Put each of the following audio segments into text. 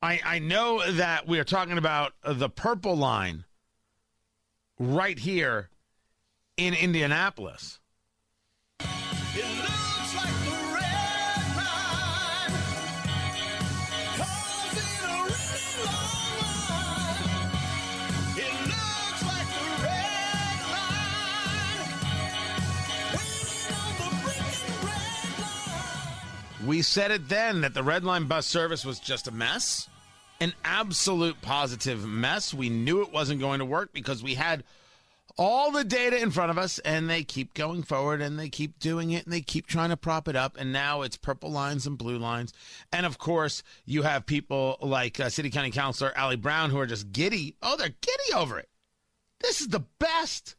I, I know that we are talking about uh, the purple line right here in Indianapolis. We said it then that the Red Line bus service was just a mess, an absolute positive mess. We knew it wasn't going to work because we had all the data in front of us, and they keep going forward and they keep doing it and they keep trying to prop it up. And now it's purple lines and blue lines. And of course, you have people like uh, City County Councilor Ali Brown who are just giddy. Oh, they're giddy over it. This is the best.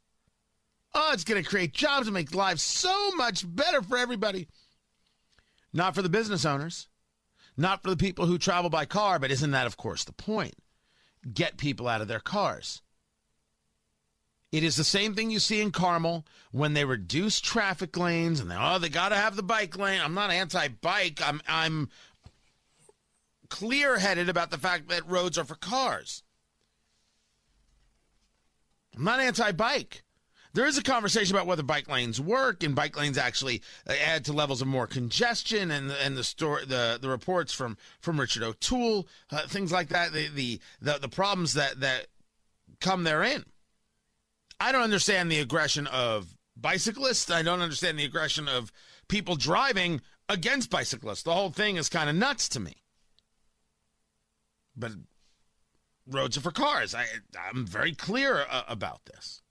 Oh, it's going to create jobs and make lives so much better for everybody. Not for the business owners, not for the people who travel by car, but isn't that, of course, the point? Get people out of their cars. It is the same thing you see in Carmel when they reduce traffic lanes and they oh they got to have the bike lane. I'm not anti-bike. I'm I'm clear-headed about the fact that roads are for cars. I'm not anti-bike. There is a conversation about whether bike lanes work and bike lanes actually uh, add to levels of more congestion and and the story the the reports from from Richard O'Toole uh, things like that the, the the the problems that that come therein. I don't understand the aggression of bicyclists. I don't understand the aggression of people driving against bicyclists. The whole thing is kind of nuts to me. But roads are for cars. I I'm very clear uh, about this.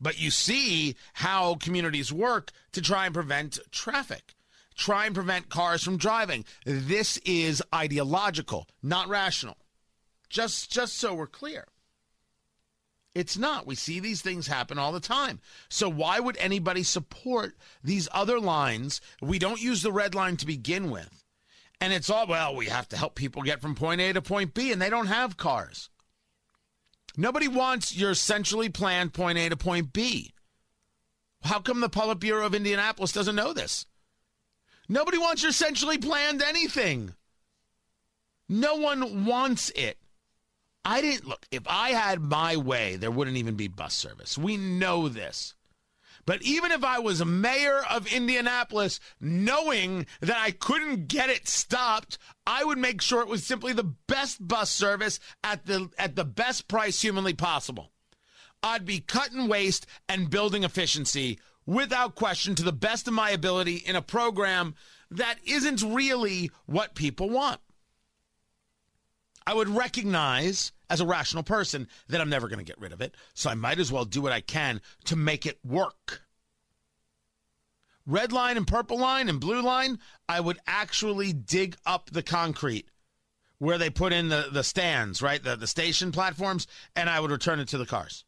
But you see how communities work to try and prevent traffic, try and prevent cars from driving. This is ideological, not rational. Just just so we're clear. It's not. We see these things happen all the time. So why would anybody support these other lines? We don't use the red line to begin with. And it's all, well, we have to help people get from point A to point B, and they don't have cars. Nobody wants your centrally planned point A to point B. How come the Public Bureau of Indianapolis doesn't know this? Nobody wants your centrally planned anything. No one wants it. I didn't look, if I had my way, there wouldn't even be bus service. We know this. But even if I was mayor of Indianapolis, knowing that I couldn't get it stopped, I would make sure it was simply the best bus service at the at the best price humanly possible. I'd be cutting waste and building efficiency without question to the best of my ability in a program that isn't really what people want. I would recognize as a rational person that I'm never going to get rid of it. So I might as well do what I can to make it work. Red line and purple line and blue line, I would actually dig up the concrete where they put in the, the stands, right? The, the station platforms, and I would return it to the cars.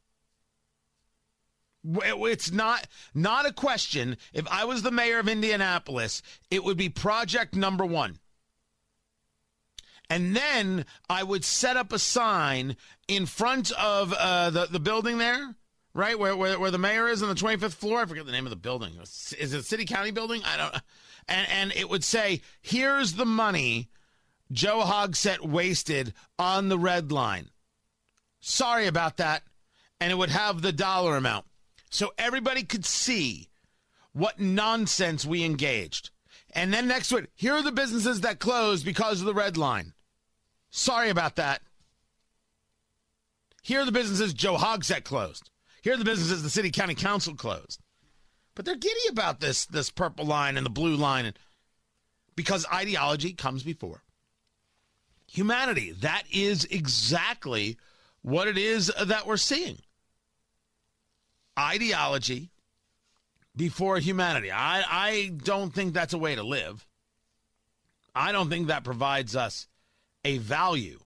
It's not not a question. If I was the mayor of Indianapolis, it would be project number one. And then I would set up a sign in front of uh, the, the building there, right? Where, where, where the mayor is on the 25th floor. I forget the name of the building. Is it City County building? I don't And, and it would say, here's the money Joe Hogsett wasted on the red line. Sorry about that. And it would have the dollar amount. So everybody could see what nonsense we engaged. And then next to it, here are the businesses that closed because of the red line. Sorry about that. Here are the businesses Joe Hogsett closed. Here are the businesses the city county council closed. But they're giddy about this this purple line and the blue line and because ideology comes before humanity. That is exactly what it is that we're seeing. Ideology before humanity. I, I don't think that's a way to live. I don't think that provides us a value